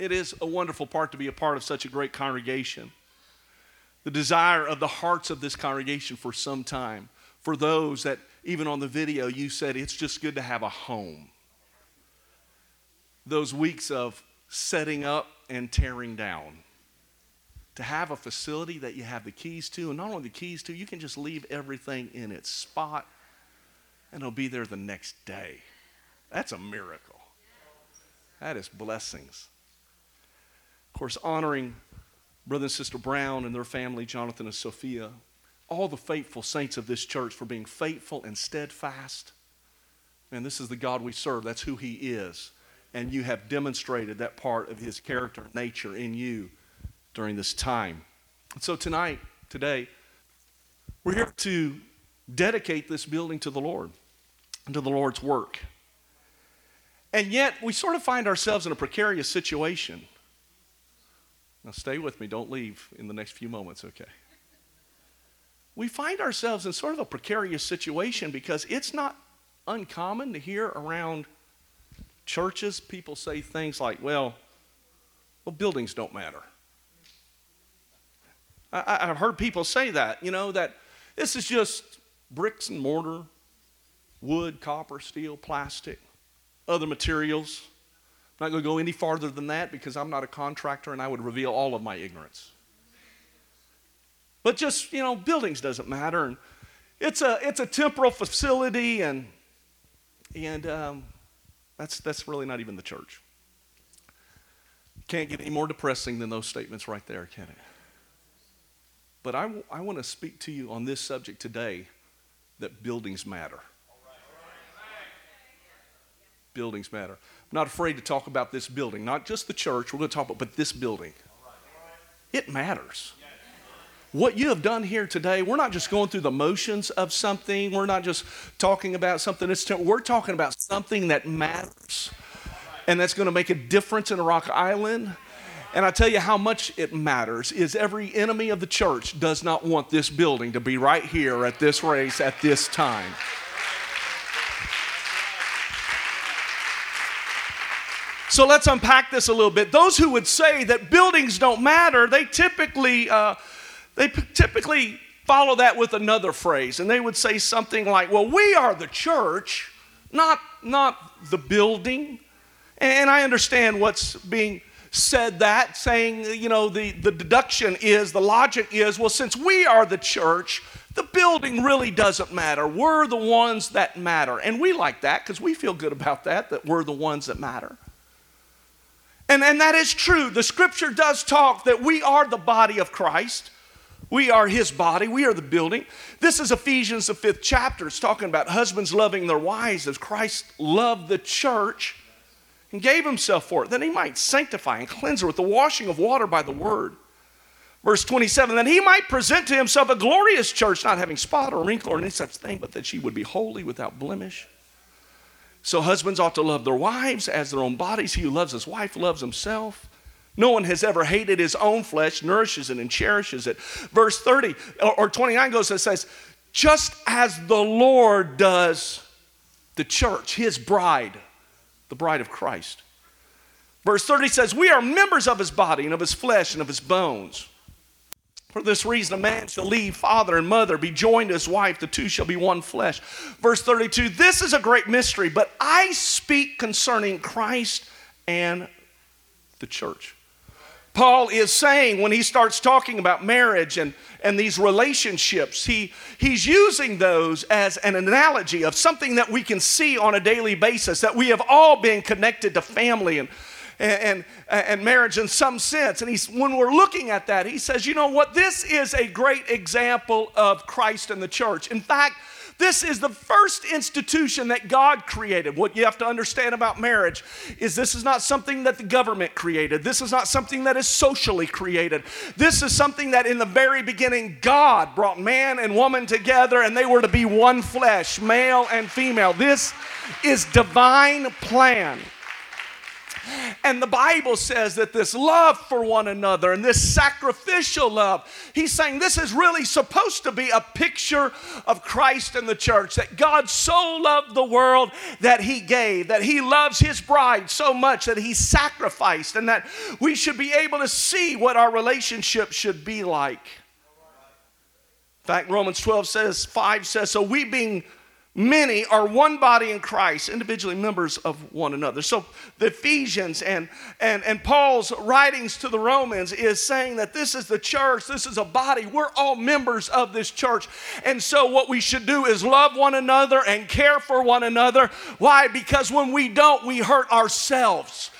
It is a wonderful part to be a part of such a great congregation. The desire of the hearts of this congregation for some time, for those that even on the video you said it's just good to have a home. Those weeks of setting up and tearing down. To have a facility that you have the keys to, and not only the keys to, you can just leave everything in its spot and it'll be there the next day. That's a miracle. That is blessings. Of course, honoring Brother and Sister Brown and their family, Jonathan and Sophia, all the faithful saints of this church for being faithful and steadfast. And this is the God we serve. That's who He is. And you have demonstrated that part of His character, nature in you during this time. And so tonight, today, we're here to dedicate this building to the Lord and to the Lord's work. And yet, we sort of find ourselves in a precarious situation. Now, stay with me. Don't leave in the next few moments, okay? We find ourselves in sort of a precarious situation because it's not uncommon to hear around churches people say things like, well, well, buildings don't matter. I, have heard people say that, you know, that this is just bricks and mortar, wood, copper, steel, plastic, other materials. I'm not going to go any farther than that because I'm not a contractor and I would reveal all of my ignorance. But just, you know, buildings doesn't matter. And it's a, it's a temporal facility and, and um, that's, that's really not even the church. Can't get any more depressing than those statements right there, can it? But I, I want to speak to you on this subject today that buildings matter. Buildings matter. I'm not afraid to talk about this building, not just the church, we're going to talk about, but this building. It matters. What you have done here today, we're not just going through the motions of something, we're not just talking about something, it's, we're talking about something that matters and that's going to make a difference in Rock Island. And I tell you how much it matters is every enemy of the church does not want this building to be right here at this race at this time. So let's unpack this a little bit. Those who would say that buildings don't matter, they typically, uh, they p- typically follow that with another phrase, and they would say something like, "Well, we are the church, not not the building." And I understand what's being said that, saying, you know, the, the deduction is, the logic is, well, since we are the church, the building really doesn't matter. We're the ones that matter. And we like that because we feel good about that, that we're the ones that matter. And, and that is true. The scripture does talk that we are the body of Christ. We are his body. We are the building. This is Ephesians, the fifth chapter. It's talking about husbands loving their wives as Christ loved the church and gave himself for it, that he might sanctify and cleanse her with the washing of water by the word. Verse 27 that he might present to himself a glorious church, not having spot or wrinkle or any such thing, but that she would be holy without blemish. So husbands ought to love their wives as their own bodies. He who loves his wife loves himself. No one has ever hated his own flesh, nourishes it and cherishes it. Verse 30 or 29 goes and says, just as the Lord does the church, his bride, the bride of Christ. Verse 30 says, We are members of his body and of his flesh and of his bones. For this reason, a man shall leave father and mother, be joined to his wife, the two shall be one flesh. Verse 32 This is a great mystery, but I speak concerning Christ and the church. Paul is saying when he starts talking about marriage and, and these relationships, he, he's using those as an analogy of something that we can see on a daily basis, that we have all been connected to family and and, and, marriage in some sense. And he's, when we're looking at that, he says, you know what? This is a great example of Christ and the church. In fact, this is the first institution that God created. What you have to understand about marriage is this is not something that the government created. This is not something that is socially created. This is something that in the very beginning God brought man and woman together and they were to be one flesh, male and female. This is divine plan. And the Bible says that this love for one another and this sacrificial love, he's saying this is really supposed to be a picture of Christ and the church. That God so loved the world that he gave, that he loves his bride so much that he sacrificed, and that we should be able to see what our relationship should be like. In fact, Romans 12 says, 5 says, So we being many are one body in Christ, individually members of one another. So the Ephesians and, and, and Paul's writings to the Romans is saying that this is the church, this is a body. We're all members of this church. And so what we should do is love one another and care for one another. Why? Because when we don't, we hurt ourselves.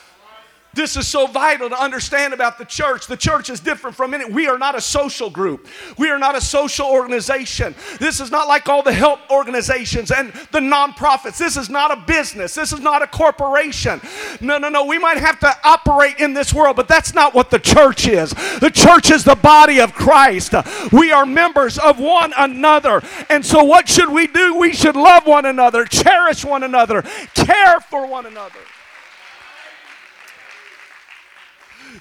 This is so vital to understand about the church. The church is different from it. We are not a social group. We are not a social organization. This is not like all the help organizations and the nonprofits. This is not a business. This is not a corporation. No, no, no. We might have to operate in this world, but that's not what the church is. The church is the body of Christ. We are members of one another. And so, what should we do? We should love one another, cherish one another, care for one another.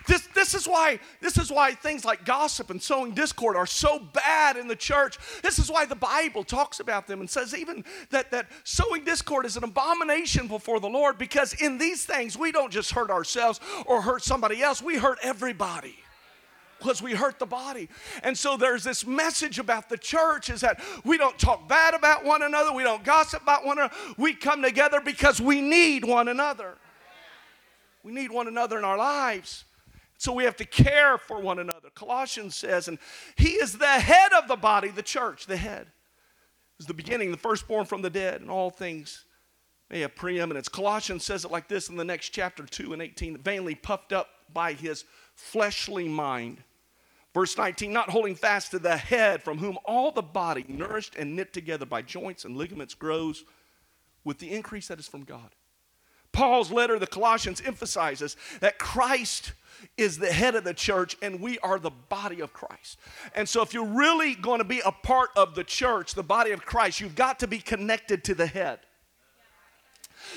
This, this, is why, this is why things like gossip and sowing discord are so bad in the church. This is why the Bible talks about them and says even that, that sowing discord is an abomination before the Lord because in these things we don't just hurt ourselves or hurt somebody else, we hurt everybody because we hurt the body. And so there's this message about the church is that we don't talk bad about one another, we don't gossip about one another. We come together because we need one another. We need one another in our lives. So we have to care for one another. Colossians says, and he is the head of the body, the church, the head. Is the beginning, the firstborn from the dead, and all things may have preeminence. Colossians says it like this in the next chapter 2 and 18, vainly puffed up by his fleshly mind. Verse 19, not holding fast to the head, from whom all the body, nourished and knit together by joints and ligaments, grows with the increase that is from God. Paul's letter, the Colossians, emphasizes that Christ is the head of the church and we are the body of Christ. And so, if you're really going to be a part of the church, the body of Christ, you've got to be connected to the head.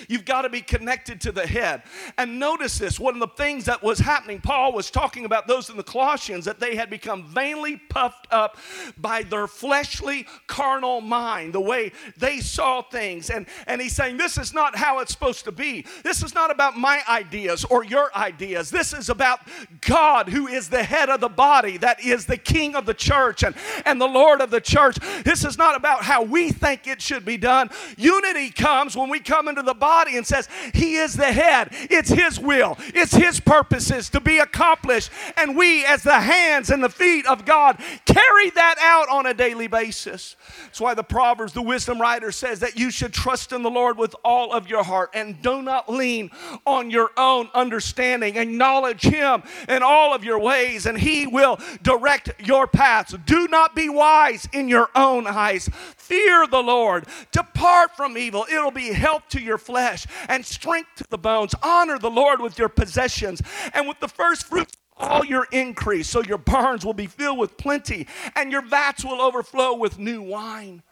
You've got to be connected to the head. And notice this one of the things that was happening, Paul was talking about those in the Colossians that they had become vainly puffed up by their fleshly, carnal mind, the way they saw things. And, and he's saying, This is not how it's supposed to be. This is not about my ideas or your ideas. This is about God, who is the head of the body, that is the king of the church and, and the Lord of the church. This is not about how we think it should be done. Unity comes when we come into the body and says, He is the head. It's His will, it's His purposes to be accomplished. And we, as the hands and the feet of God, carry that out on a daily basis. That's why the Proverbs, the wisdom writer says that you should trust in the Lord with all of your heart and do not lean on your own understanding. Acknowledge Him in all of your ways, and He will direct your paths. Do not be wise in your own eyes. Fear the Lord. Depart from evil. It'll be help to your flesh and strength to the bones. Honor the Lord with your possessions and with the first fruits of all your increase, so your barns will be filled with plenty, and your vats will overflow with new wine.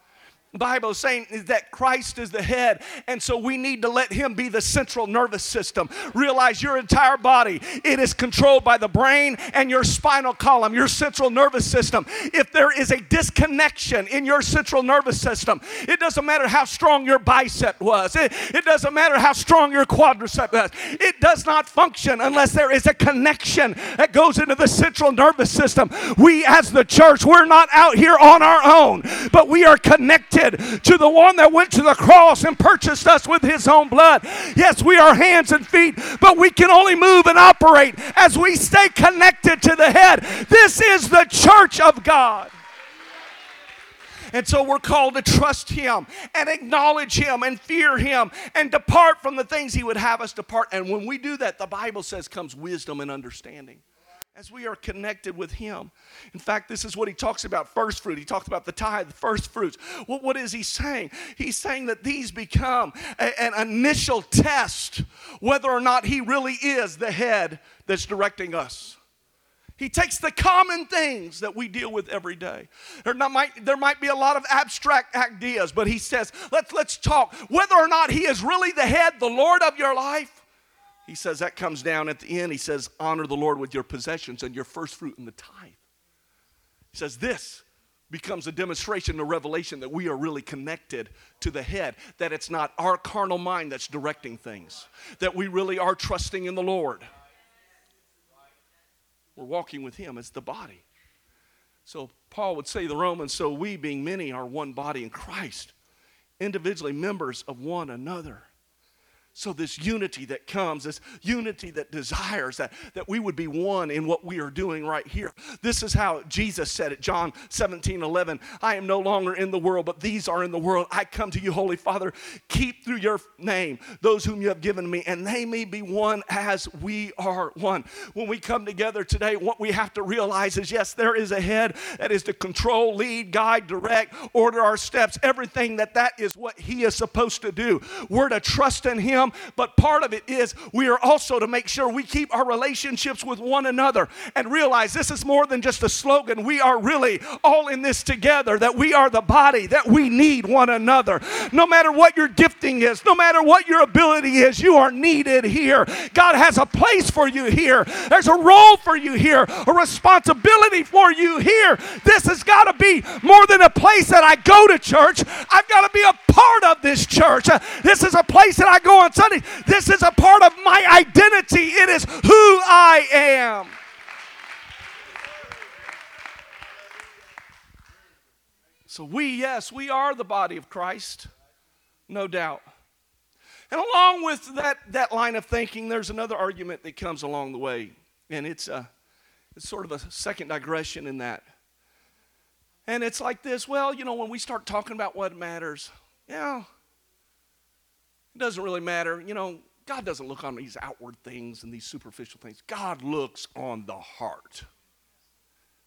Bible is saying that Christ is the head, and so we need to let Him be the central nervous system. Realize your entire body it is controlled by the brain and your spinal column, your central nervous system. If there is a disconnection in your central nervous system, it doesn't matter how strong your bicep was. It, it doesn't matter how strong your quadricep was. It does not function unless there is a connection that goes into the central nervous system. We, as the church, we're not out here on our own, but we are connected connected to the one that went to the cross and purchased us with his own blood. Yes, we are hands and feet, but we can only move and operate as we stay connected to the head. This is the church of God. And so we're called to trust Him and acknowledge Him and fear Him and depart from the things He would have us depart. And when we do that, the Bible says comes wisdom and understanding as we are connected with Him. In fact, this is what he talks about first fruit. He talks about the tithe, the first fruits. What is he saying? He's saying that these become a, an initial test whether or not He really is the head that's directing us. He takes the common things that we deal with every day. There might, there might be a lot of abstract ideas, but he says, let's, let's talk. Whether or not he is really the head, the Lord of your life, He says that comes down at the end. He says, Honor the Lord with your possessions and your first fruit in the tithe. He says, This becomes a demonstration, a revelation that we are really connected to the head, that it's not our carnal mind that's directing things, that we really are trusting in the Lord. We're walking with Him as the body. So Paul would say, the Romans, so we, being many, are one body in Christ, individually members of one another. So, this unity that comes, this unity that desires that, that we would be one in what we are doing right here. This is how Jesus said it, John 17, 11. I am no longer in the world, but these are in the world. I come to you, Holy Father. Keep through your name those whom you have given me, and they may be one as we are one. When we come together today, what we have to realize is yes, there is a head that is to control, lead, guide, direct, order our steps, everything that that is what he is supposed to do. We're to trust in him him, but part of it is we are also to make sure we keep our relationships with one another and realize this is more than just a slogan. We are really all in this together, that we are the body, that we need one another. No matter what your gifting is, no matter what your ability is, you are needed here. God has a place for you here, there's a role for you here, a responsibility for you here. This has got to be more than a place that I go to church, I've got to be a part of this church. This is a place that I go on on Sunday. This is a part of my identity, it is who I am. So, we, yes, we are the body of Christ, no doubt. And along with that, that line of thinking, there's another argument that comes along the way. And it's, a, it's sort of a second digression in that. And it's like this well, you know, when we start talking about what matters, yeah, it doesn't really matter. You know, God doesn't look on these outward things and these superficial things. God looks on the heart.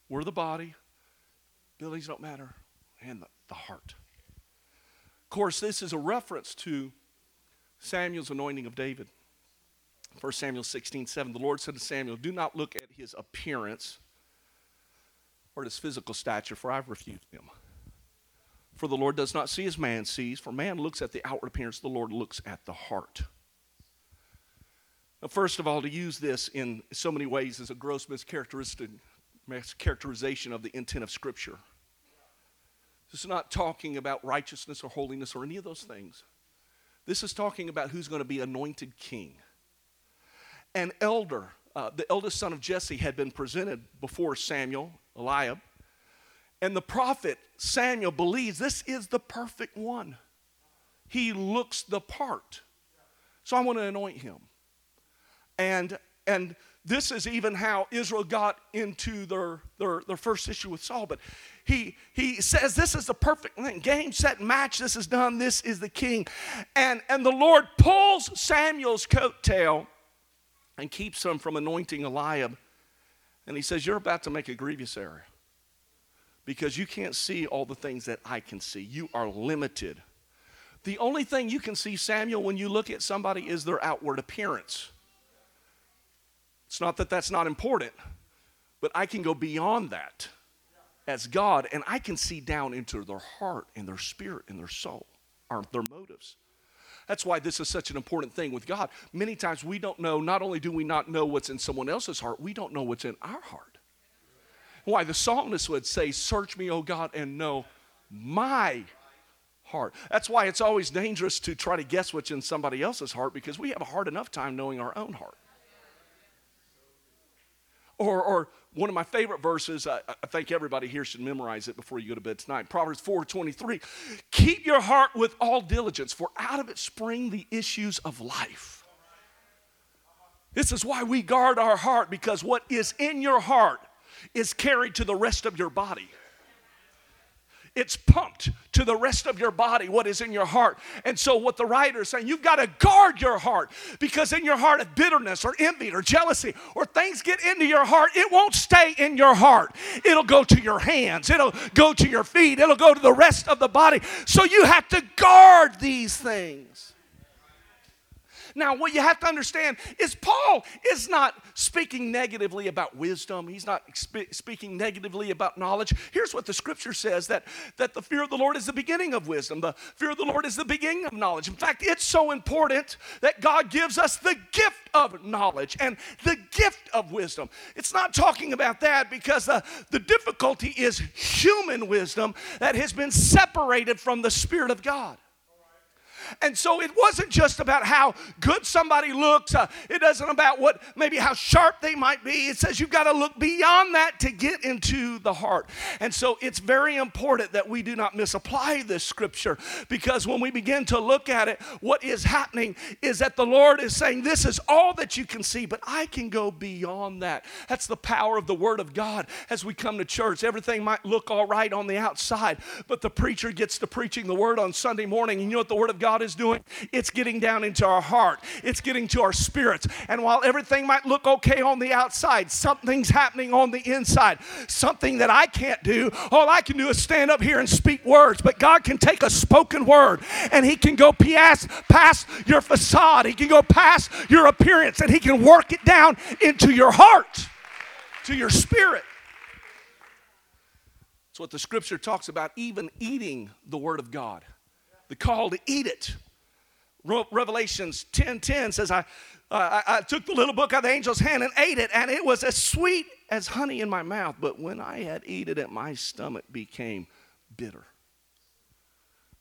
We're the body, buildings don't matter, and the, the heart. Of course, this is a reference to Samuel's anointing of David. 1 Samuel 16, 7. The Lord said to Samuel, Do not look at his appearance or his physical stature, for I've refused him. For the Lord does not see as man sees, for man looks at the outward appearance, the Lord looks at the heart. Now, first of all, to use this in so many ways is a gross mischaracterization of the intent of Scripture. This is not talking about righteousness or holiness or any of those things. This is talking about who's going to be anointed king. An elder, uh, the eldest son of Jesse, had been presented before Samuel, Eliab, and the prophet Samuel believes this is the perfect one. He looks the part. So I want to anoint him. And and this is even how Israel got into their, their, their first issue with Saul. But he, he says, This is the perfect thing. Game, set, match. This is done. This is the king. And, and the Lord pulls Samuel's coattail and keeps him from anointing Eliab. And he says, You're about to make a grievous error because you can't see all the things that I can see. You are limited. The only thing you can see, Samuel, when you look at somebody is their outward appearance. It's not that that's not important, but I can go beyond that as God and I can see down into their heart and their spirit and their soul, or their motives. That's why this is such an important thing with God. Many times we don't know, not only do we not know what's in someone else's heart, we don't know what's in our heart. Why the psalmist would say, Search me, O God, and know my heart. That's why it's always dangerous to try to guess what's in somebody else's heart because we have a hard enough time knowing our own heart. Or, or one of my favorite verses, I, I, think everybody here should memorize it before you go to bed tonight. Proverbs 4:23. Keep your heart with all diligence, for out of it spring the issues of life. This is why we guard our heart, because what is in your heart is carried to the rest of your body. It's pumped to the rest of your body, what is in your heart. And so, what the writer is saying, you've got to guard your heart because in your heart, of bitterness or envy or jealousy or things get into your heart, it won't stay in your heart. It'll go to your hands, it'll go to your feet, it'll go to the rest of the body. So, you have to guard these things. Now, what you have to understand is Paul is not speaking negatively about wisdom. He's not spe- speaking negatively about knowledge. Here's what the scripture says that, that the fear of the Lord is the beginning of wisdom. The fear of the Lord is the beginning of knowledge. In fact, it's so important that God gives us the gift of knowledge and the gift of wisdom. It's not talking about that because the, the difficulty is human wisdom that has been separated from the Spirit of God. And so it wasn't just about how good somebody looks. Uh, it doesn't about what maybe how sharp they might be. It says you've got to look beyond that to get into the heart. And so it's very important that we do not misapply this scripture because when we begin to look at it, what is happening is that the Lord is saying, This is all that you can see, but I can go beyond that. That's the power of the Word of God as we come to church. Everything might look all right on the outside, but the preacher gets to preaching the Word on Sunday morning. And you know what the Word of God is doing? It's getting down into our heart, it's getting to our spirits. And while everything might look okay on the outside, something's happening on the inside. Something that I can't do. All I can do is stand up here and speak words, but God can take a spoken word and He can go past, your facade, He can go past your appearance, and He can work it down into your heart, to your spirit. That's what the scripture talks about, even eating the Word of God the call to eat it. Revelations 10 10 says, I, I, I, took the little book out of the angel's hand and ate it, and it was as sweet as honey in my mouth. But when I had eaten it, my stomach became bitter.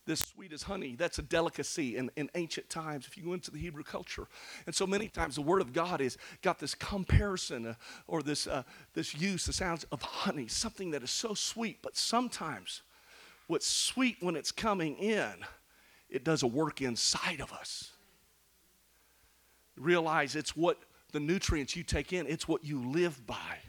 This sweet as honey, that's a delicacy in, in ancient times if you go into the Hebrew culture. And so many times the Word of God has got this comparison uh, or this, uh, this use, the sounds of honey, something that is so sweet, but sometimes what's sweet when it's coming in it does a work inside of us. Realize it's what the nutrients you take in, it's what you live by.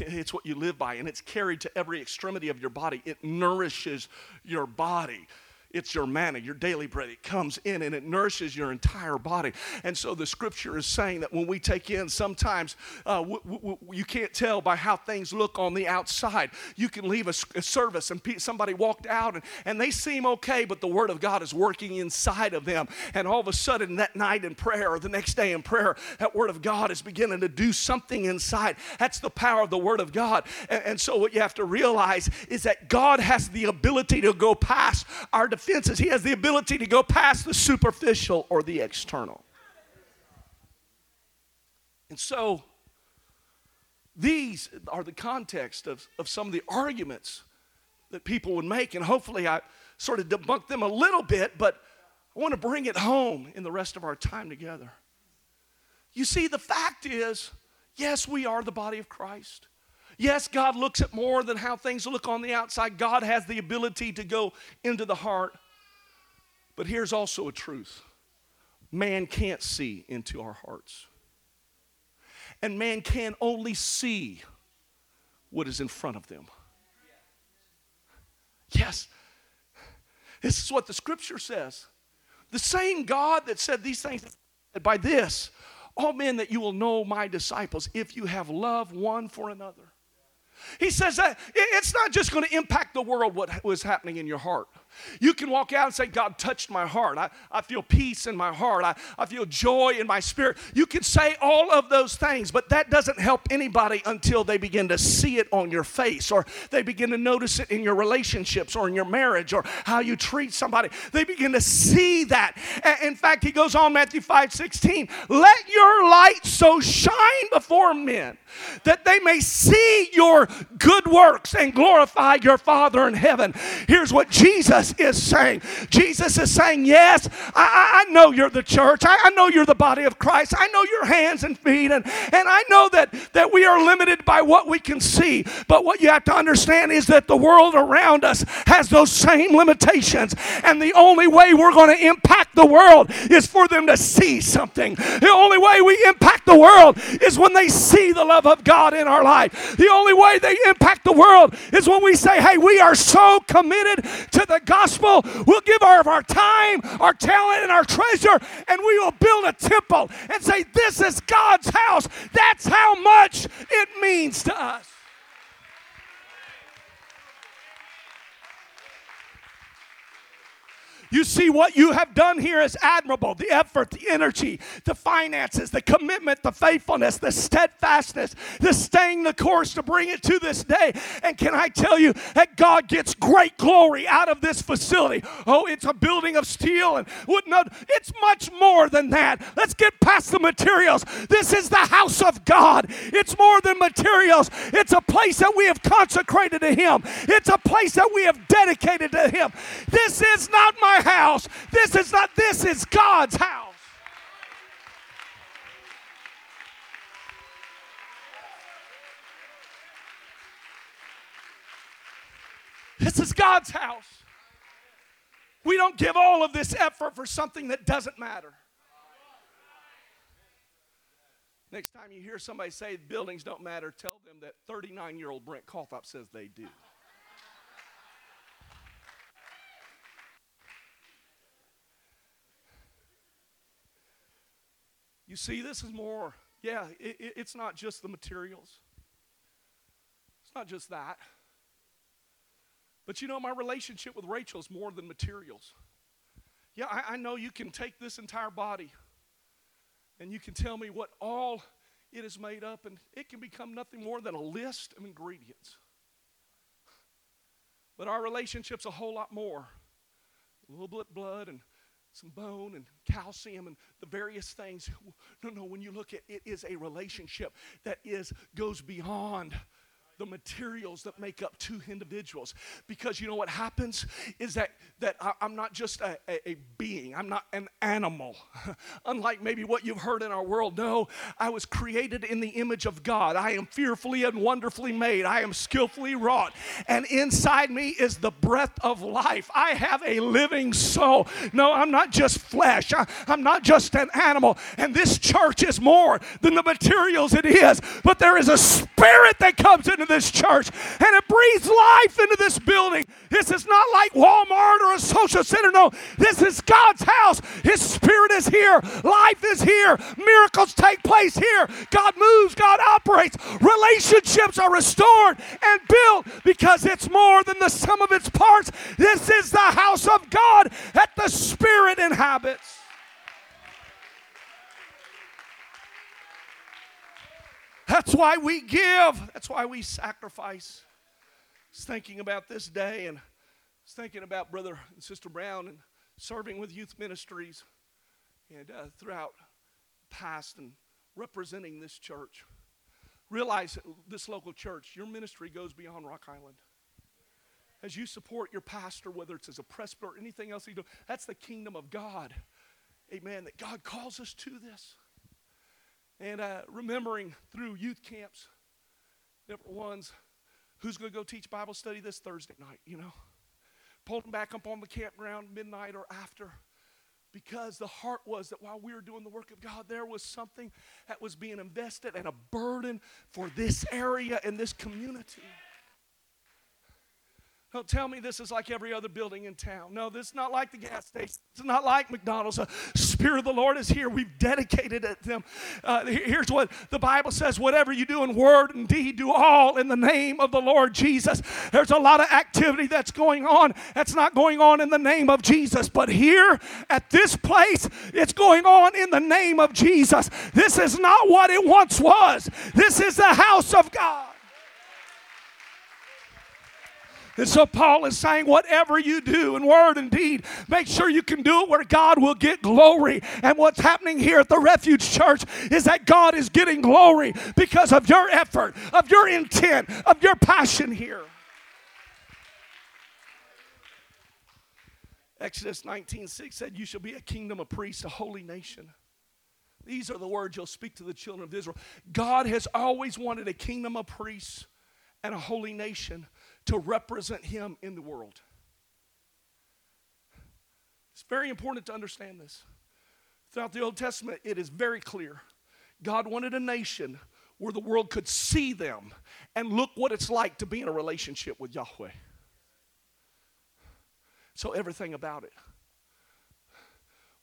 It's what you live by, and it's carried to every extremity of your body. It nourishes your body. It's your manna, your daily bread. It comes in and it nourishes your entire body. And so the scripture is saying that when we take in, sometimes uh, w- w- you can't tell by how things look on the outside. You can leave a, a service and pe- somebody walked out and, and they seem okay, but the Word of God is working inside of them. And all of a sudden, that night in prayer or the next day in prayer, that Word of God is beginning to do something inside. That's the power of the Word of God. And, and so, what you have to realize is that God has the ability to go past our defenses. He has the ability to go past the superficial or the external. And so, these are the context of, of some of the arguments that people would make. And hopefully, I sort of debunked them a little bit, but I want to bring it home in the rest of our time together. You see, the fact is, yes, we are the body of Christ. Yes, God looks at more than how things look on the outside. God has the ability to go into the heart. But here's also a truth man can't see into our hearts. And man can only see what is in front of them. Yes, this is what the scripture says. The same God that said these things, by this, all men that you will know my disciples if you have love one for another. He says that it's not just going to impact the world what was happening in your heart. You can walk out and say, God touched my heart. I, I feel peace in my heart. I, I feel joy in my spirit. You can say all of those things, but that doesn't help anybody until they begin to see it on your face or they begin to notice it in your relationships or in your marriage or how you treat somebody. They begin to see that. In fact, he goes on, Matthew 5 16, let your light so shine before men that they may see your good works and glorify your Father in heaven. Here's what Jesus is saying Jesus is saying, Yes, I, I know you're the church. I, I, know you're the body of Christ. I know your hands and feet. And, and I know that, that we are limited by what we can see. But what you have to understand is that the world around us has those same limitations. And the only way we're going to impact the world is for them to see something. The only way we impact the world is when they see the love of God in our life. The only way they impact the world is when we say, hey, we are so committed to the gospel, we'll give our, of our time, our talent, and our treasure, and we will build a temple and say, this is God's house. That's how much it means to us. You see, what you have done here is admirable the effort, the energy, the finances, the commitment, the faithfulness, the steadfastness, the staying the course to bring it to this day. And can I tell you that God gets great glory out of this facility? Oh, it's a building of steel and wood. No, it's much more than that. Let's get past the materials. This is the house of God. It's more than materials, it's a place that we have consecrated to Him, it's a place that we have dedicated to Him. This is not my house. This is not, this is God's house. This is God's house. We don't give all of this effort for something that doesn't matter. Next time you hear somebody say buildings don't matter, tell them that 39 year old Brent Coltharp says they do. See, this is more, yeah, it, it, it's not just the materials, it's not just that. But you know, my relationship with Rachel is more than materials. Yeah, I, I know you can take this entire body and you can tell me what all it is made up, and it can become nothing more than a list of ingredients. But our relationship's a whole lot more. A little bit blood and some bone and calcium and the various things. No, no, when you look at it is a relationship that is goes beyond the materials that make up two individuals. Because you know what happens is that, that I, am not just a, a, a, being, I'm not an animal. Unlike maybe what you've heard in our world. No, I was created in the image of God. I am fearfully and wonderfully made, I am skillfully wrought. And inside me is the breath of life. I have a living soul. No, I'm not just flesh, I, I'm not just an animal. And this church is more than the materials it is, but there is a spirit that comes into this church and it breathes life into this building. This is not like Walmart or a social center. No, this is God's house. His spirit is here. Life is here. Miracles take place here. God moves, God operates. Relationships are restored and built because it's more than the sum of its parts. This is the house of God that the Spirit inhabits. That's why we give. That's why we sacrifice. Thinking about this day and thinking about Brother and Sister Brown and serving with youth ministries and uh, throughout the past and representing this church. Realize this local church, your ministry goes beyond Rock Island. As you support your pastor, whether it's as a presbyter or anything else you do, that's the kingdom of God. Amen. That God calls us to this. And uh, remembering through youth camps, different ones, who's going to go teach Bible study this Thursday night, you know? Pulled them back up on the campground midnight or after because the heart was that while we were doing the work of God, there was something that was being invested and a burden for this area and this community. Don't tell me this is like every other building in town. No, this is not like the gas station. It's not like McDonald's. The Spirit of the Lord is here. We've dedicated it to them. Uh, here's what the Bible says whatever you do in word and deed, do all in the name of the Lord Jesus. There's a lot of activity that's going on that's not going on in the name of Jesus. But here at this place, it's going on in the name of Jesus. This is not what it once was, this is the house of God. And so Paul is saying, whatever you do in word and deed, make sure you can do it where God will get glory. And what's happening here at the Refuge Church is that God is getting glory because of your effort, of your intent, of your passion here. Exodus 19:6 said, You shall be a kingdom of priests, a holy nation. These are the words you'll speak to the children of Israel. God has always wanted a kingdom of priests and a holy nation to represent Him in the world. It's very important to understand this. Throughout the Old Testament, it is very clear. God wanted a nation where the world could see them and look what it's like to be in a relationship with Yahweh. So, everything about it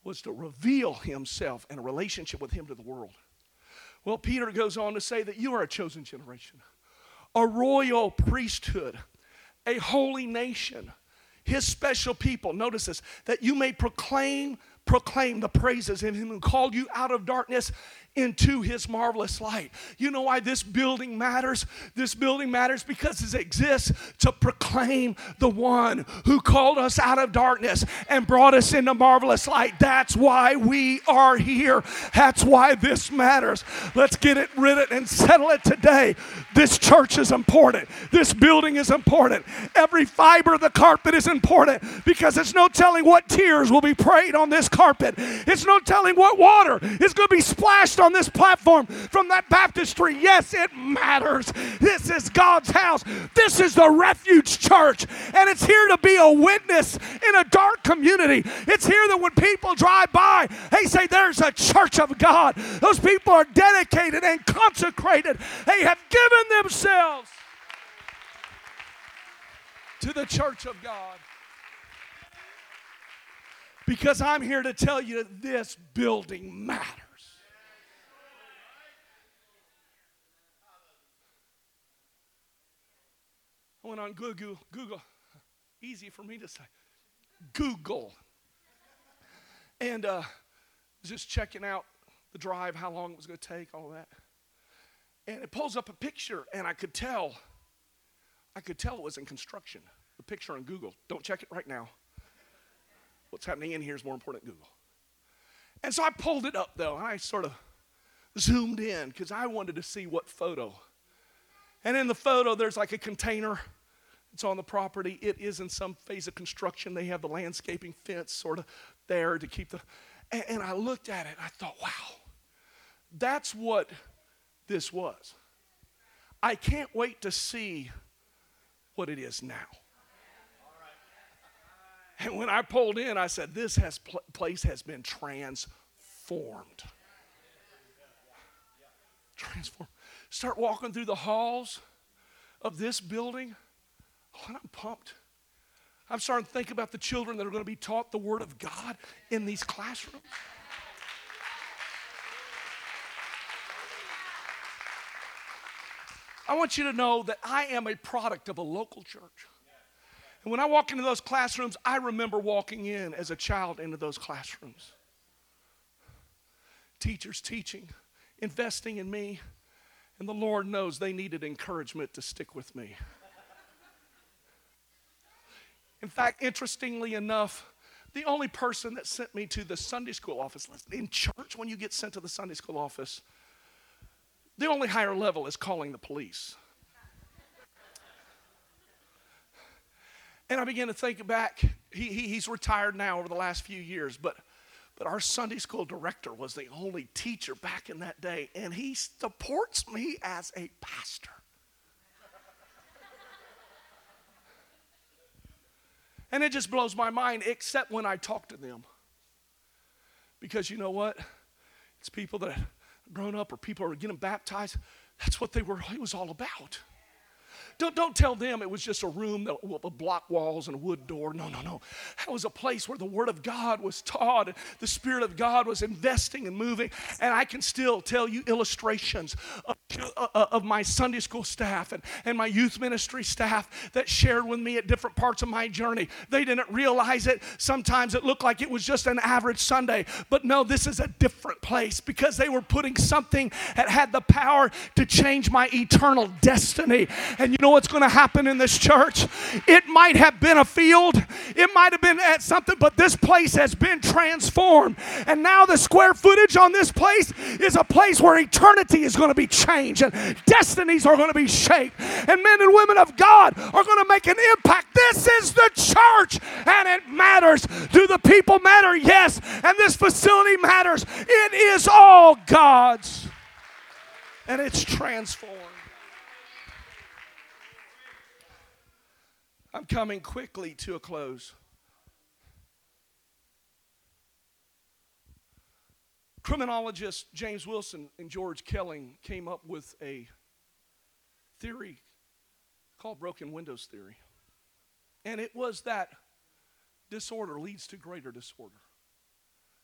was to reveal himself and a relationship with him to the world. Well, Peter goes on to say that you are a chosen generation, a royal priesthood, a holy nation. his special people. Notice this that you may proclaim proclaim the praises of him who called you out of darkness into his marvelous light. You know why this building matters? This building matters because it exists to proclaim the one who called us out of darkness and brought us into marvelous light. That's why we are here. That's why this matters. Let's get it rid and settle it today. This church is important. This building is important. Every fiber of the carpet is important because it's no telling what tears will be prayed on this carpet. It's no telling what water is going to be splashed on this platform from that baptistry. Yes, it matters. This is God's house. This is the refuge church. And it's here to be a witness in a dark community. It's here that when people drive by, they say, There's a church of God. Those people are dedicated and consecrated. They have given themselves to the church of God. Because I'm here to tell you this building matters. I went on Google, Google, easy for me to say, Google. And uh, just checking out the drive, how long it was going to take, all that. And it pulls up a picture, and I could tell, I could tell it was in construction. The picture on Google. Don't check it right now. What's happening in here is more important than Google. And so I pulled it up, though, and I sort of zoomed in because I wanted to see what photo. And in the photo, there's like a container it's on the property. It is in some phase of construction. They have the landscaping fence sort of there to keep the. And, and I looked at it. I thought, wow, that's what this was. I can't wait to see what it is now. And when I pulled in, I said, "This has pl- place has been transformed." Transformed. Start walking through the halls of this building. Oh, and I'm pumped. I'm starting to think about the children that are going to be taught the Word of God in these classrooms. I want you to know that I am a product of a local church. And when I walk into those classrooms, I remember walking in as a child into those classrooms. Teachers teaching, investing in me, and the Lord knows they needed encouragement to stick with me. In fact, interestingly enough, the only person that sent me to the Sunday school office, in church, when you get sent to the Sunday school office, the only higher level is calling the police. And I began to think back. He, he, he's retired now over the last few years, but, but our Sunday school director was the only teacher back in that day, and he supports me as a pastor. And it just blows my mind, except when I talk to them. Because you know what? It's people that have grown up or people are getting baptized. That's what they were, it was all about. Don't, don't tell them it was just a room that, with block walls and a wood door. No, no, no. That was a place where the Word of God was taught, and the Spirit of God was investing and moving. And I can still tell you illustrations of, uh, of my Sunday school staff and, and my youth ministry staff that shared with me at different parts of my journey. They didn't realize it. Sometimes it looked like it was just an average Sunday. But no, this is a different place because they were putting something that had the power to change my eternal destiny. And you know what's going to happen in this church? It might have been a field, it might have been at something, but this place has been transformed. And now the square footage on this place is a place where eternity is going to be changed and destinies are going to be shaped. And men and women of God are going to make an impact. This is the church and it matters. Do the people matter? Yes. And this facility matters. It is all God's. And it's transformed. I'm coming quickly to a close. Criminologist James Wilson and George Kelling came up with a theory called broken windows theory. And it was that disorder leads to greater disorder.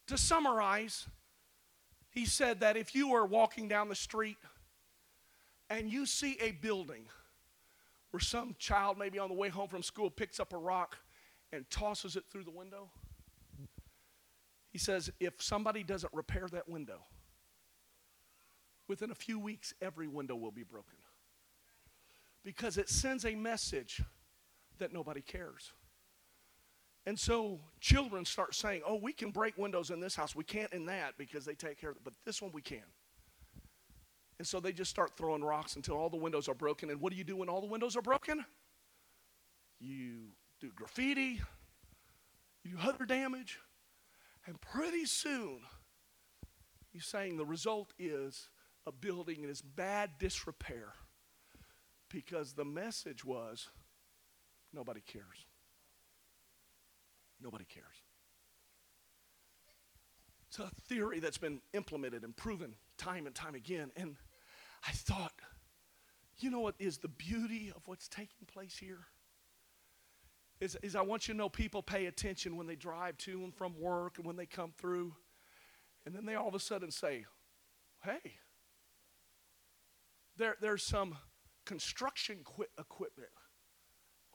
To summarize, he said that if you are walking down the street and you see a building where some child, maybe on the way home from school, picks up a rock and tosses it through the window. He says, if somebody doesn't repair that window, within a few weeks, every window will be broken. Because it sends a message that nobody cares. And so children start saying, oh, we can break windows in this house. We can't in that because they take care of it, but this one we can. And so they just start throwing rocks until all the windows are broken. And what do you do when all the windows are broken? You do graffiti, you do other damage, and pretty soon you're saying the result is a building in its bad disrepair because the message was nobody cares. Nobody cares. It's a theory that's been implemented and proven time and time again. And I thought, you know what is the beauty of what's taking place here? Is, is I want you to know people pay attention when they drive to and from work and when they come through. And then they all of a sudden say, hey, there, there's some construction equipment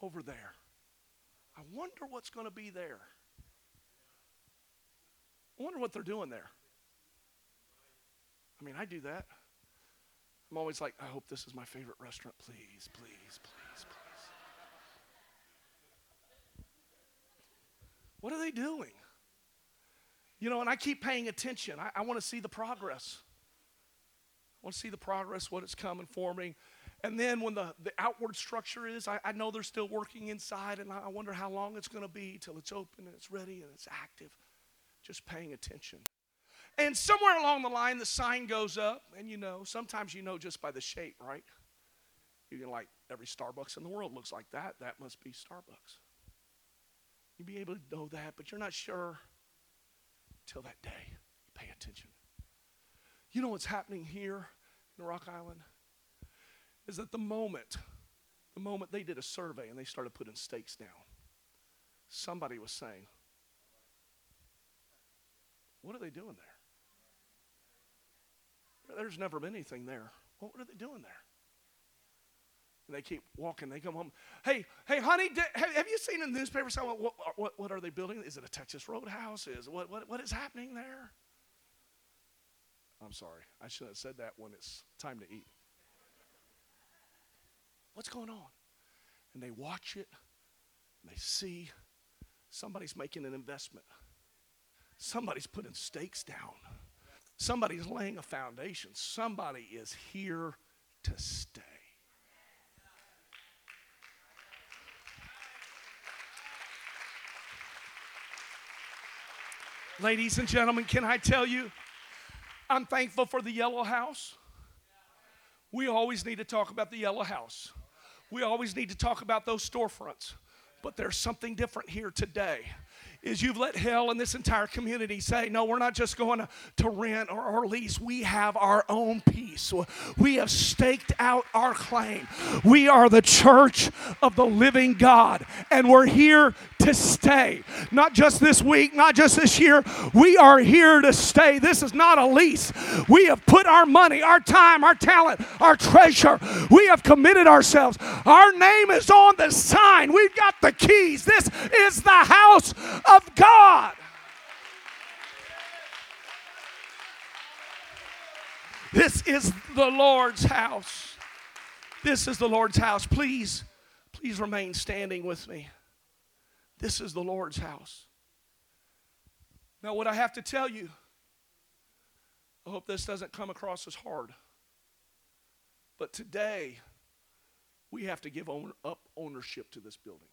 over there. I wonder what's going to be there. I wonder what they're doing there. I mean, I do that. I'm always like, I hope this is my favorite restaurant. Please, please, please, please. What are they doing? You know, and I keep paying attention. I, I want to see the progress. I want to see the progress, what it's coming, forming. And then when the, the outward structure is, I, I know they're still working inside, and I wonder how long it's going to be till it's open and it's ready and it's active. Just paying attention. And somewhere along the line, the sign goes up, and you know, sometimes you know just by the shape, right? You can like every Starbucks in the world looks like that. That must be Starbucks. You'd be able to know that, but you're not sure till that day. You pay attention. You know what's happening here in Rock Island? Is that the moment, the moment they did a survey and they started putting stakes down, somebody was saying, What are they doing there? There's never been anything there. What are they doing there? And they keep walking. They come home. Hey, hey, honey, did, have, have, you seen in the newspaper? What, what, what are they building? Is it a Texas Roadhouse? Is what, what, what is happening there? I'm sorry. I should have said that when it's time to eat. What's going on? And they watch it and they see somebody's making an investment. Somebody's putting stakes down. Somebody's laying a foundation. Somebody is here to stay. Ladies and gentlemen, can I tell you, I'm thankful for the yellow house. We always need to talk about the yellow house. We always need to talk about those storefronts. But there's something different here today is you've let hell and this entire community say, no, we're not just going to, rent or, or lease. We have our own peace. We have staked out our claim. We are the church of the living God, and we're here to stay. Not just this week, not just this year. We are here to stay. This is not a lease. We have put our money, our time, our talent, our treasure. We have committed ourselves. Our name is on the sign. We've got the keys. This is the house of God. This is the Lord's house. This is the Lord's house. Please, please remain standing with me. This is the Lord's house. Now, what I have to tell you, I hope this doesn't come across as hard. But today, we have to give up ownership to this building.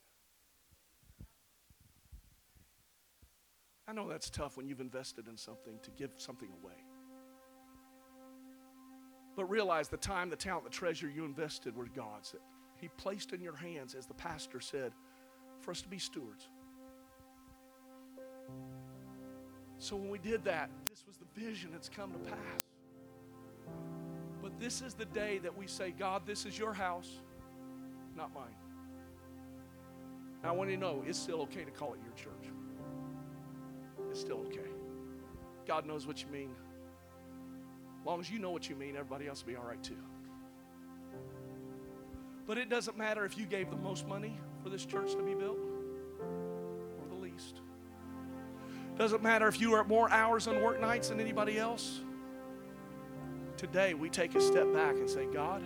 I know that's tough when you've invested in something to give something away. But realize the time, the talent, the treasure you invested were God's. He placed in your hands, as the pastor said, for us to be stewards. So when we did that, this was the vision that's come to pass. But this is the day that we say, God, this is your house, not mine. Now, I want you to know it's still okay to call it your church. It's still okay. God knows what you mean. As long as you know what you mean, everybody else will be all right too. But it doesn't matter if you gave the most money for this church to be built. pleased. Doesn't matter if you are more hours on work nights than anybody else. Today, we take a step back and say, God,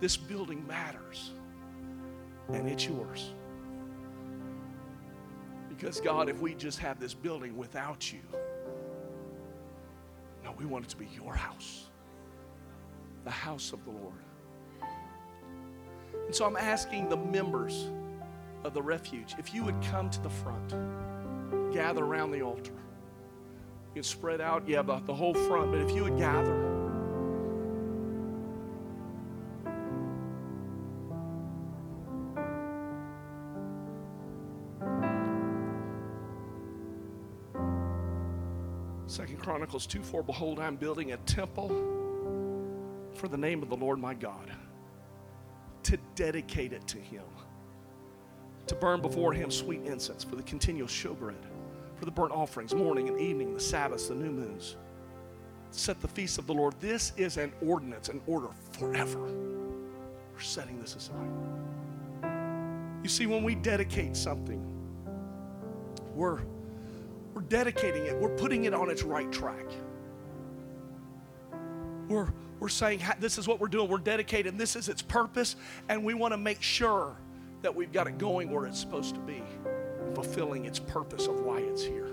this building matters, and it's yours. Because, God, if we just have this building without you, no, we want it to be your house, the house of the Lord. And so I'm asking the members of the refuge if you would come to the front, gather around the altar. You can spread out, yeah, the, the whole front, but if you would gather. Second Chronicles 2 4 Behold, I'm building a temple for the name of the Lord my God, dedicate it to Him, to burn before Him sweet incense for the continual showbread, for the burnt offerings, morning and evening, the Sabbaths, the new moons, set the feast of the Lord. This is an ordinance, an order forever. We're setting this aside. You see, when we dedicate something, we're we're dedicating it. We're putting it on its right track. We're, we're saying this is what we're doing. We're dedicated. This is its purpose, and we want to make sure that we've got it going where it's supposed to be, fulfilling its purpose of why it's here.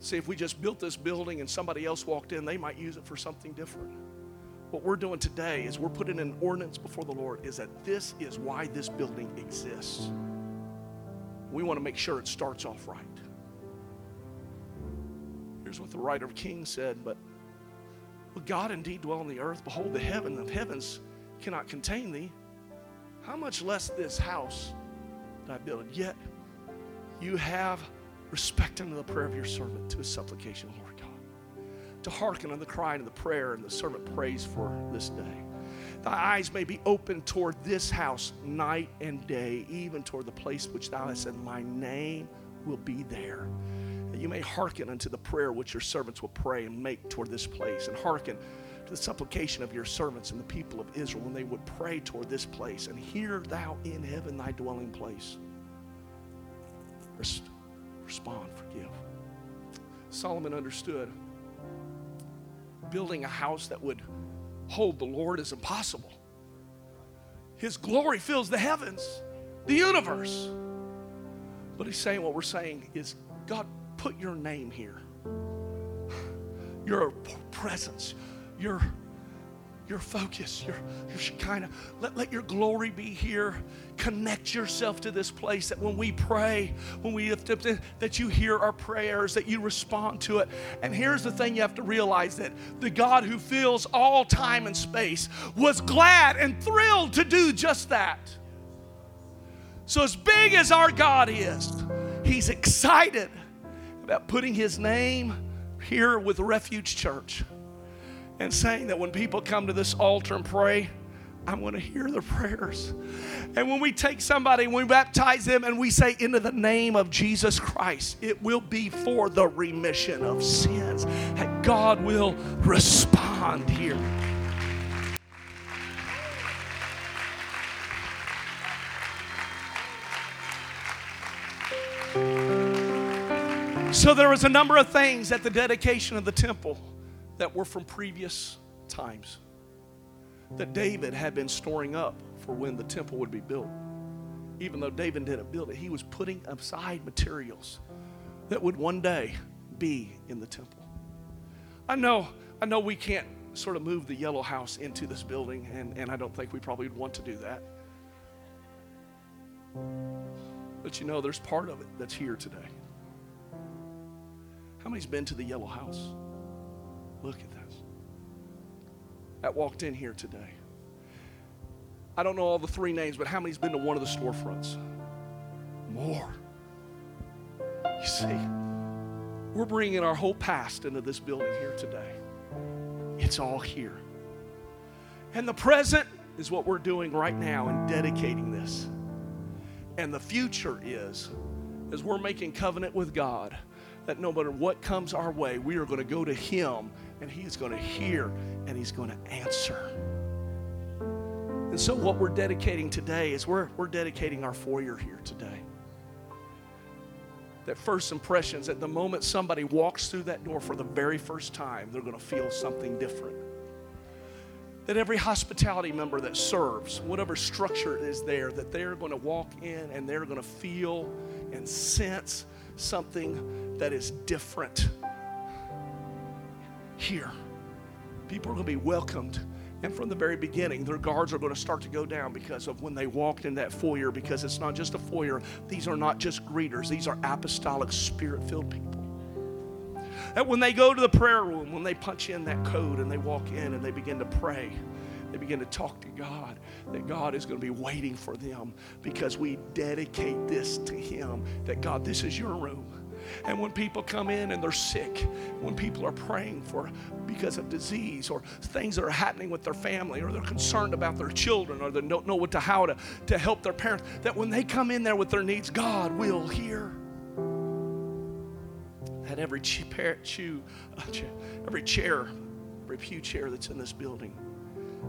See, if we just built this building and somebody else walked in, they might use it for something different. What we're doing today is we're putting an ordinance before the Lord is that this is why this building exists. We want to make sure it starts off right. Here's what the writer of Kings said, but will God indeed dwell on the earth? Behold, the heaven of heavens cannot contain thee. How much less this house that I build? Yet you have respect unto the prayer of your servant to his supplication, Lord God. To hearken unto the cry and the prayer, and the servant prays for this day. Thy eyes may be open toward this house night and day, even toward the place which thou hast said, My name will be there. You may hearken unto the prayer which your servants will pray and make toward this place, and hearken to the supplication of your servants and the people of Israel when they would pray toward this place. And hear thou in heaven thy dwelling place. Respond, forgive. Solomon understood building a house that would hold the Lord is impossible. His glory fills the heavens, the universe. But he's saying what we're saying is God, put your name here. Your presence, your your focus, your, your Shekinah. Let, let your glory be here. Connect yourself to this place that when we pray, when we lift up, that you hear our prayers, that you respond to it. And here's the thing you have to realize that the God who fills all time and space was glad and thrilled to do just that. So, as big as our God is, He's excited about putting His name here with Refuge Church and saying that when people come to this altar and pray, I'm going to hear their prayers. And when we take somebody and we baptize them and we say, into the name of Jesus Christ, it will be for the remission of sins. And God will respond here. So there was a number of things at the dedication of the temple that were from previous times that David had been storing up for when the temple would be built. Even though David didn't build it, he was putting aside materials that would one day be in the temple. I know, I know we can't sort of move the yellow house into this building, and, and I don't think we probably would want to do that. But you know, there's part of it that's here today. Many's been to the yellow house? Look at this. That walked in here today. I don't know all the three names, but how many's been to one of the storefronts? More. You see, we're bringing our whole past into this building here today. It's all here. And the present is what we're doing right now and dedicating this. And the future is, as we're making covenant with God, that no matter what comes our way, we are going to go to Him and He's going to hear and He's going to answer. And so, what we're dedicating today is we're, we're dedicating our foyer here today. that first impressions, at the moment somebody walks through that door for the very first time, they're going to feel something different. That every hospitality member that serves, whatever structure is there, that they're going to walk in and they're going to feel and sense something that is different here. People are going to be welcomed and from the very beginning, their guards are going to start to go down because of when they walked in that foyer, because it's not just a foyer. These are not just greeters, these are apostolic, spirit filled people. That when they go to the prayer room, when they punch in that code and they walk in and they begin to pray, they begin to talk to God, that God is going to be waiting for them because we dedicate this to Him. That God, this is your room. And when people come in and they're sick, when people are praying for because of disease or things that are happening with their family or they're concerned about their children or they don't know what to how to, to help their parents, that when they come in there with their needs, God will hear. That every chair, every chair, every pew chair that's in this building,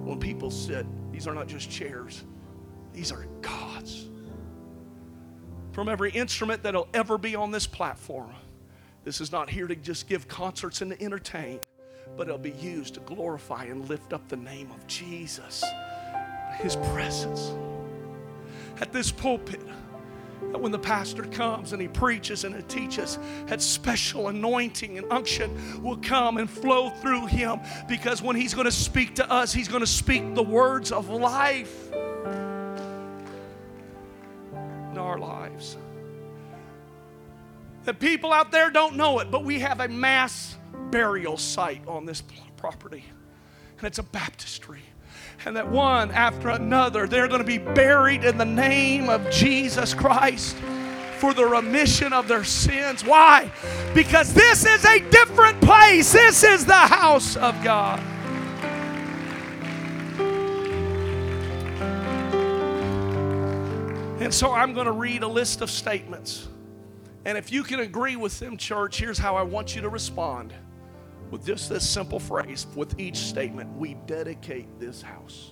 when people sit, these are not just chairs, these are God's from every instrument that'll ever be on this platform. This is not here to just give concerts and to entertain, but it'll be used to glorify and lift up the name of Jesus, His presence. At this pulpit, that when the pastor comes and he preaches and he teaches, that special anointing and unction will come and flow through him because when he's going to speak to us, he's going to speak the words of life. In our lives. The people out there don't know it, but we have a mass burial site on this property, and it's a baptistry. And that one after another, they're going to be buried in the name of Jesus Christ for the remission of their sins. Why? Because this is a different place. This is the house of God. And so I'm going to read a list of statements. And if you can agree with them, church, here's how I want you to respond with just this simple phrase with each statement We dedicate this house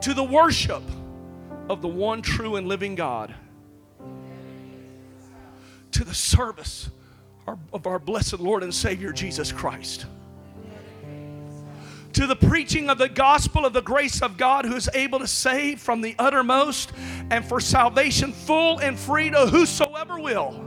to the worship of the one true and living God, to the service of our blessed Lord and Savior Jesus Christ to the preaching of the gospel of the grace of God who is able to save from the uttermost and for salvation full and free to whosoever will.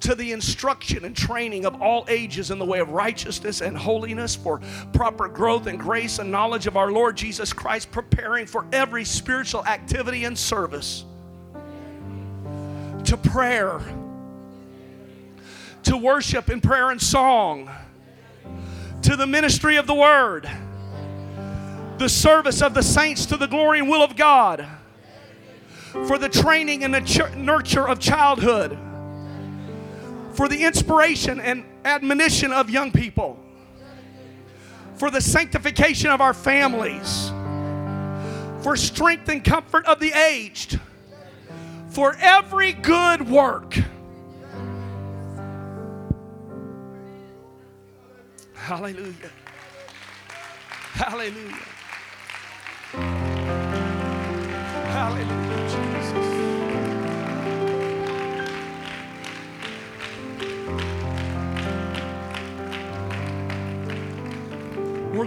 To the instruction and training of all ages in the way of righteousness and holiness for proper growth and grace and knowledge of our Lord Jesus Christ, preparing for every spiritual activity and service. To prayer, to worship in prayer and song. To the ministry of the word, the service of the saints to the glory and will of God, for the training and the nurture of childhood, for the inspiration and admonition of young people, for the sanctification of our families, for strength and comfort of the aged, for every good work Hallelujah. Hallelujah.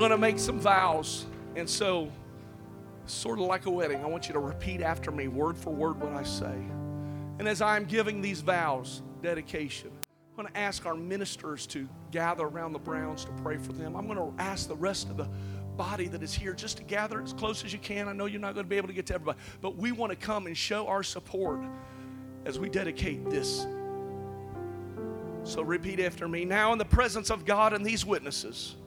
Going to make some vows. And so, sort of like a wedding, I want you to repeat after me, word for word, what I say. And as I'm giving these vows, dedication, I'm going to ask our ministers to gather around the Browns to pray for them. I'm going to ask the rest of the body that is here just to gather as close as you can. I know you're not going to be able to get to everybody, but we want to come and show our support as we dedicate this. So repeat after me. Now, in the presence of God and these witnesses,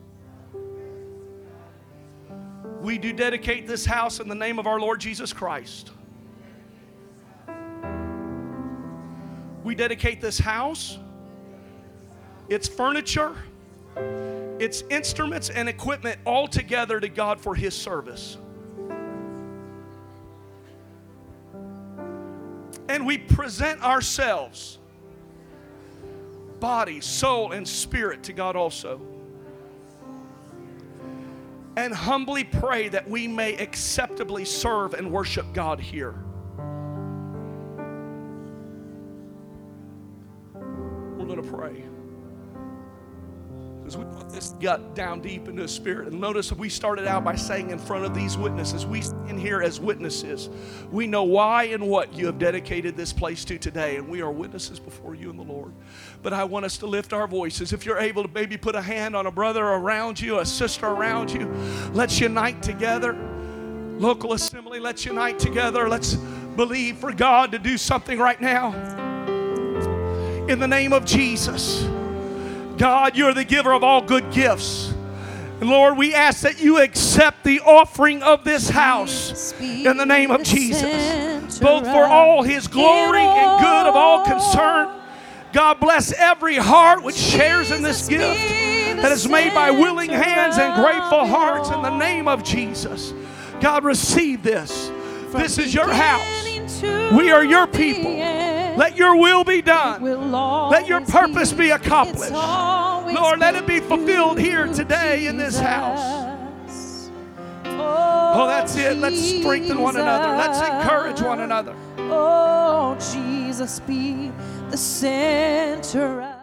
we do dedicate this house in the name of our Lord Jesus Christ. We dedicate this house its furniture, its instruments and equipment all together to God for His service. And we present ourselves, body, soul, and spirit to God also. And humbly pray that we may acceptably serve and worship God here. Gut down deep into the spirit. And notice we started out by saying in front of these witnesses, we stand here as witnesses. We know why and what you have dedicated this place to today, and we are witnesses before you and the Lord. But I want us to lift our voices. If you're able to maybe put a hand on a brother around you, a sister around you, let's unite together. Local assembly, let's unite together. Let's believe for God to do something right now. In the name of Jesus. God, you're the giver of all good gifts. Lord, we ask that you accept the offering of this house in the name of Jesus, both for all his glory and good of all concern. God bless every heart which shares in this gift that is made by willing hands and grateful hearts in the name of Jesus. God, receive this. This is your house. We are your people. Let your will be done. Let your purpose be accomplished. Lord, let it be fulfilled here today in this house. Oh, that's it. Let's strengthen one another. Let's encourage one another. Oh, Jesus, be the center